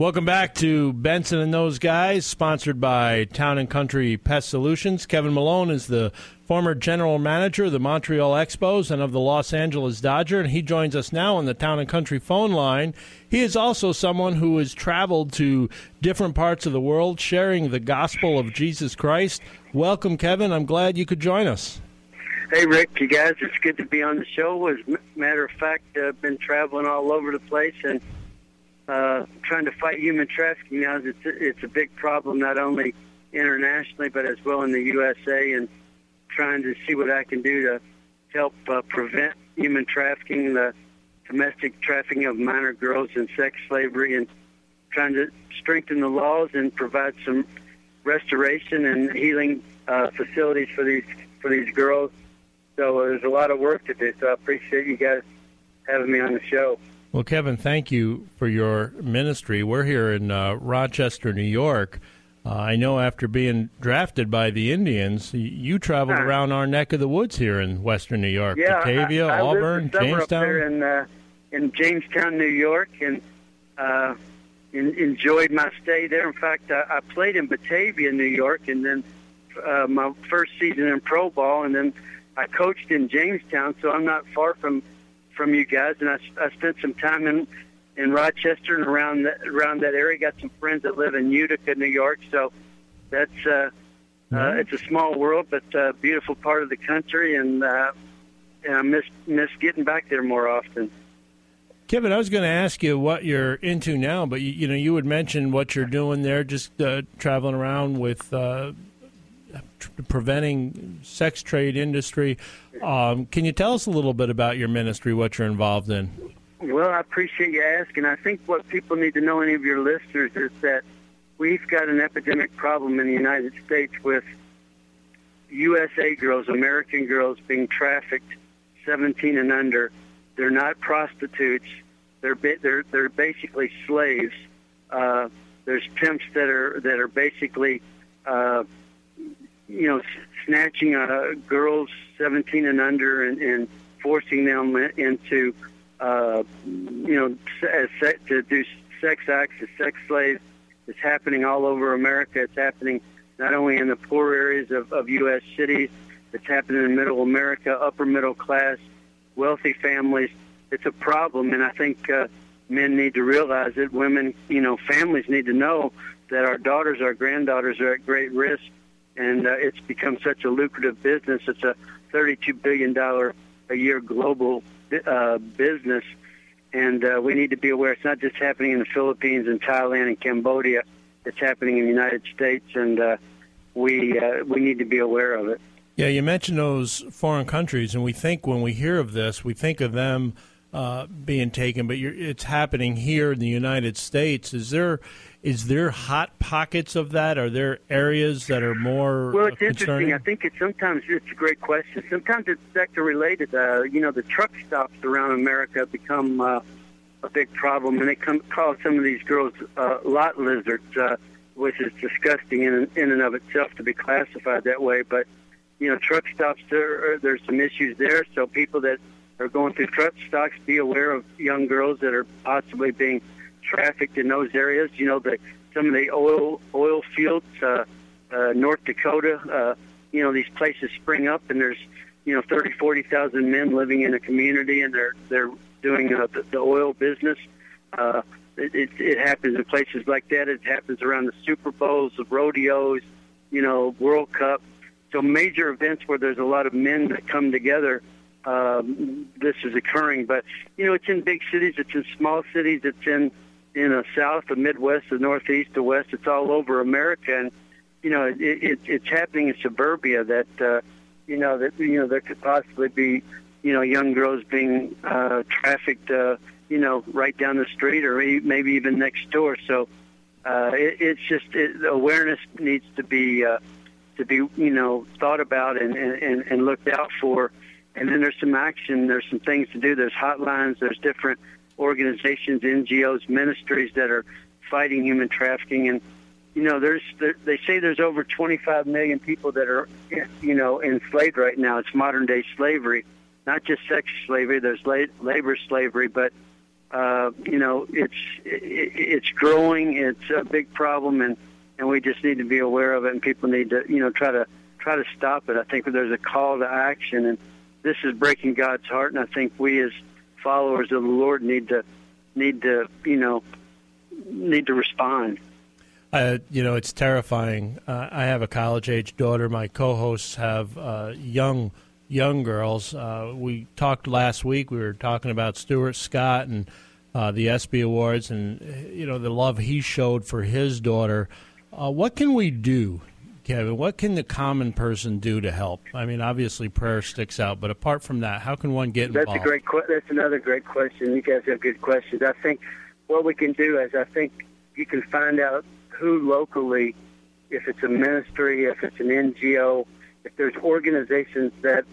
Welcome back to Benson and Those Guys, sponsored by Town and Country Pest Solutions. Kevin Malone is the former general manager of the Montreal Expos and of the Los Angeles Dodger, and he joins us now on the Town and Country phone line. He is also someone who has traveled to different parts of the world sharing the gospel of Jesus Christ. Welcome, Kevin. I'm glad you could join us. Hey, Rick, you guys, it's good to be on the show. As a matter of fact, I've been traveling all over the place and uh, trying to fight human trafficking now. It's it's a big problem not only internationally but as well in the USA, and trying to see what I can do to help uh, prevent human trafficking, the domestic trafficking of minor girls, and sex slavery, and trying to strengthen the laws and provide some restoration and healing uh, facilities for these for these girls. So uh, there's a lot of work to do. So I appreciate you guys having me on the show. Well, Kevin, thank you for your ministry. We're here in uh, Rochester, New York. Uh, I know after being drafted by the Indians, you traveled around our neck of the woods here in Western New York. Yeah, Batavia, I, I Auburn, Jamestown. In, uh, in Jamestown, New York, and uh, in, enjoyed my stay there. In fact, I, I played in Batavia, New York, and then uh, my first season in pro ball, and then I coached in Jamestown, so I'm not far from from you guys, and I, I spent some time in in Rochester and around that, around that area. Got some friends that live in Utica, New York. So that's uh, uh, it's a small world, but a uh, beautiful part of the country, and, uh, and I miss miss getting back there more often. Kevin, I was going to ask you what you're into now, but you, you know you would mention what you're doing there, just uh, traveling around with uh, preventing sex trade industry. Um, can you tell us a little bit about your ministry, what you're involved in? Well, I appreciate you asking. I think what people need to know, any of your listeners, is that we've got an epidemic problem in the United States with USA girls, American girls, being trafficked 17 and under. They're not prostitutes. They're they're they're basically slaves. Uh, there's pimps that are that are basically uh, you know, snatching uh, girls 17 and under and, and forcing them into, uh, you know, to do sex acts as sex slaves. It's happening all over America. It's happening not only in the poor areas of, of U.S. cities, it's happening in middle America, upper middle class, wealthy families. It's a problem, and I think uh, men need to realize it. Women, you know, families need to know that our daughters, our granddaughters are at great risk and uh, it's become such a lucrative business. It's a $32 billion a year global uh, business, and uh, we need to be aware it's not just happening in the Philippines and Thailand and Cambodia. It's happening in the United States, and uh, we uh, we need to be aware of it. Yeah, you mentioned those foreign countries, and we think when we hear of this, we think of them uh, being taken, but it's happening here in the United States. Is there is there hot pockets of that? Are there areas that are more well? It's concerning? interesting. I think it's sometimes it's a great question. Sometimes it's sector related. Uh, you know, the truck stops around America become uh, a big problem, and they come call some of these girls uh, lot lizards, uh, which is disgusting in in and of itself to be classified that way. But you know, truck stops there there's some issues there. So people that are going through truck stops, be aware of young girls that are possibly being trafficked in those areas. You know, the some of the oil oil fields, uh, uh, North Dakota. Uh, you know, these places spring up, and there's you know thirty, forty thousand men living in a community, and they're they're doing uh, the, the oil business. Uh, it, it, it happens in places like that. It happens around the Super Bowls, the rodeos, you know, World Cup. So major events where there's a lot of men that come together um, this is occurring. But you know, it's in big cities, it's in small cities, it's in in the south, the Midwest, the Northeast, the West. It's all over America, and you know, it, it, it's happening in suburbia that uh, you know that you know there could possibly be you know young girls being uh, trafficked, uh, you know, right down the street or maybe even next door. So uh, it, it's just it, awareness needs to be uh, to be you know thought about and, and, and looked out for and then there's some action. There's some things to do. There's hotlines. There's different organizations, NGOs, ministries that are fighting human trafficking. And you know, there's there, they say there's over 25 million people that are you know enslaved right now. It's modern day slavery, not just sex slavery. There's la- labor slavery, but uh, you know, it's it, it's growing. It's a big problem, and and we just need to be aware of it, and people need to, you know, try to try to stop it. I think there's a call to action, and this is breaking God's heart, and I think we as followers of the Lord need to need to, you know, need to respond. Uh, you know, it's terrifying. Uh, I have a college-age daughter. My co-hosts have uh, young young girls. Uh, we talked last week. We were talking about Stuart Scott and uh, the ESPY Awards, and you know the love he showed for his daughter. Uh, what can we do, Kevin? What can the common person do to help? I mean, obviously prayer sticks out, but apart from that, how can one get involved? That's a great. That's another great question. You guys have good questions. I think what we can do is I think you can find out who locally, if it's a ministry, if it's an NGO, if there's organizations that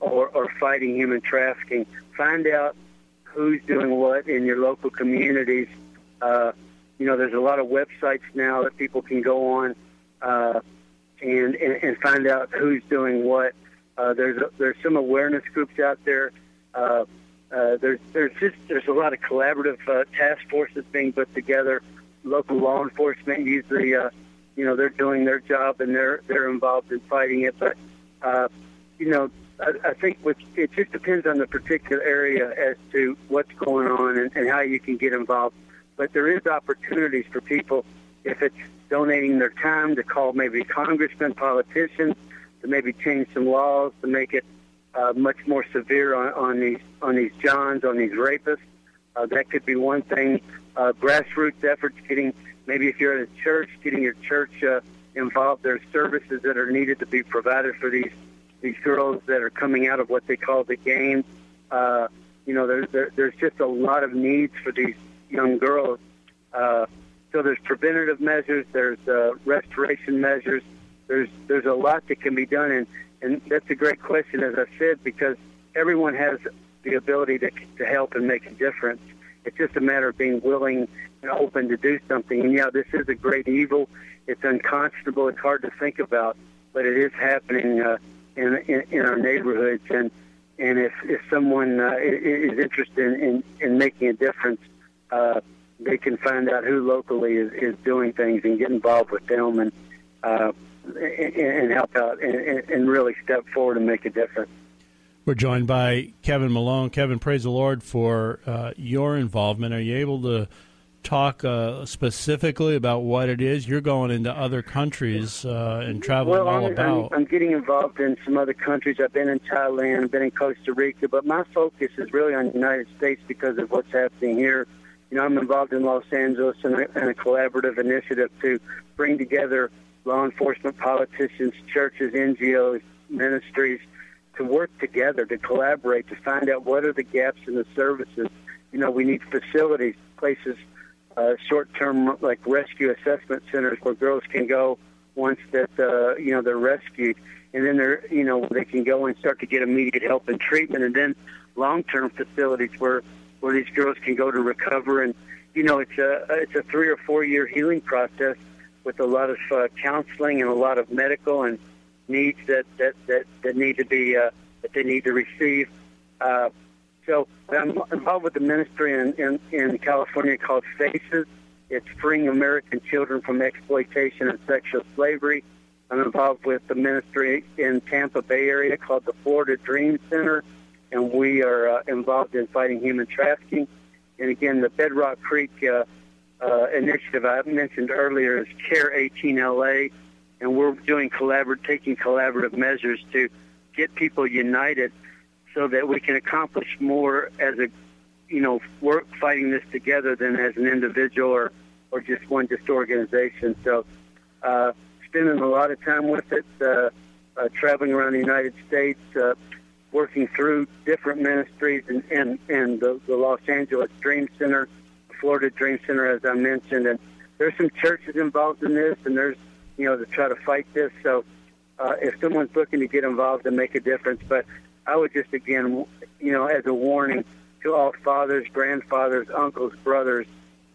are, are fighting human trafficking, find out who's doing what in your local communities. Uh, you know, there's a lot of websites now that people can go on uh, find out who's doing what. Uh, there's a, there's some awareness groups out there. Uh, uh, there's there's just there's a lot of collaborative uh, task forces being put together. Local law enforcement usually, uh, you know, they're doing their job and they're they're involved in fighting it. But uh, you know, I, I think with, it just depends on the particular area as to what's going on and, and how you can get involved. But there is opportunities for people if it's donating their time to call maybe congressmen, politicians, to maybe change some laws to make it uh, much more severe on, on these on these Johns, on these rapists. Uh, that could be one thing. Uh, grassroots efforts, getting maybe if you're at a church, getting your church uh, involved. There's services that are needed to be provided for these these girls that are coming out of what they call the game. Uh, you know, there, there, there's just a lot of needs for these young girls. Uh, so there's preventative measures, there's uh, restoration measures, there's there's a lot that can be done, and and that's a great question, as I said, because everyone has the ability to to help and make a difference. It's just a matter of being willing and open to do something. And yeah, this is a great evil. It's unconscionable. It's hard to think about, but it is happening uh, in, in in our neighborhoods. And and if if someone uh, is interested in, in in making a difference, uh, they can find out who locally is, is doing things and get involved with them and uh, and, and help out and, and really step forward and make a difference. We're joined by Kevin Malone. Kevin, praise the Lord for uh, your involvement. Are you able to talk uh, specifically about what it is? You're going into other countries uh, and traveling well, all I'm, about. I'm, I'm getting involved in some other countries. I've been in Thailand, I've been in Costa Rica, but my focus is really on the United States because of what's happening here. You know, I'm involved in Los Angeles in a, in a collaborative initiative to bring together law enforcement, politicians, churches, NGOs, ministries to work together, to collaborate, to find out what are the gaps in the services. You know, we need facilities, places, uh, short-term like rescue assessment centers where girls can go once that uh, you know they're rescued, and then they're you know they can go and start to get immediate help and treatment, and then long-term facilities where where these girls can go to recover and you know it's a it's a three or four year healing process with a lot of uh, counseling and a lot of medical and needs that that that, that need to be uh, that they need to receive. Uh, so I'm involved with the ministry in, in, in California called FACES. It's freeing American children from exploitation and sexual slavery. I'm involved with the ministry in Tampa Bay area called the Florida Dream Center, and we are uh, involved in fighting human trafficking. And again, the Bedrock Creek uh, uh, initiative I mentioned earlier is Care 18 LA, and we're doing collaborative, taking collaborative measures to get people united so that we can accomplish more as a, you know, work fighting this together than as an individual or, or just one just organization. So, uh, spending a lot of time with it, uh, uh, traveling around the United States, uh, working through different ministries and, and, and the, the Los Angeles Dream Center, Florida Dream Center, as I mentioned. And there's some churches involved in this, and there's, you know, to try to fight this. So uh, if someone's looking to get involved and make a difference, but I would just, again, you know, as a warning to all fathers, grandfathers, uncles, brothers,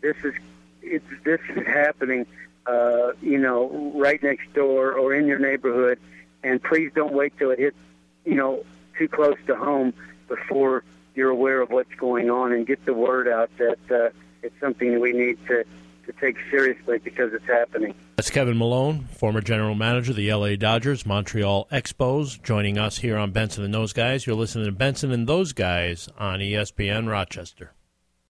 this is, it's, this is happening, uh, you know, right next door or in your neighborhood. And please don't wait till it hits, you know, too close to home before you're aware of what's going on and get the word out that uh, it's something we need to to take seriously because it's happening. That's Kevin Malone, former general manager of the LA Dodgers, Montreal Expos, joining us here on Benson and Those Guys. You're listening to Benson and Those Guys on ESPN Rochester.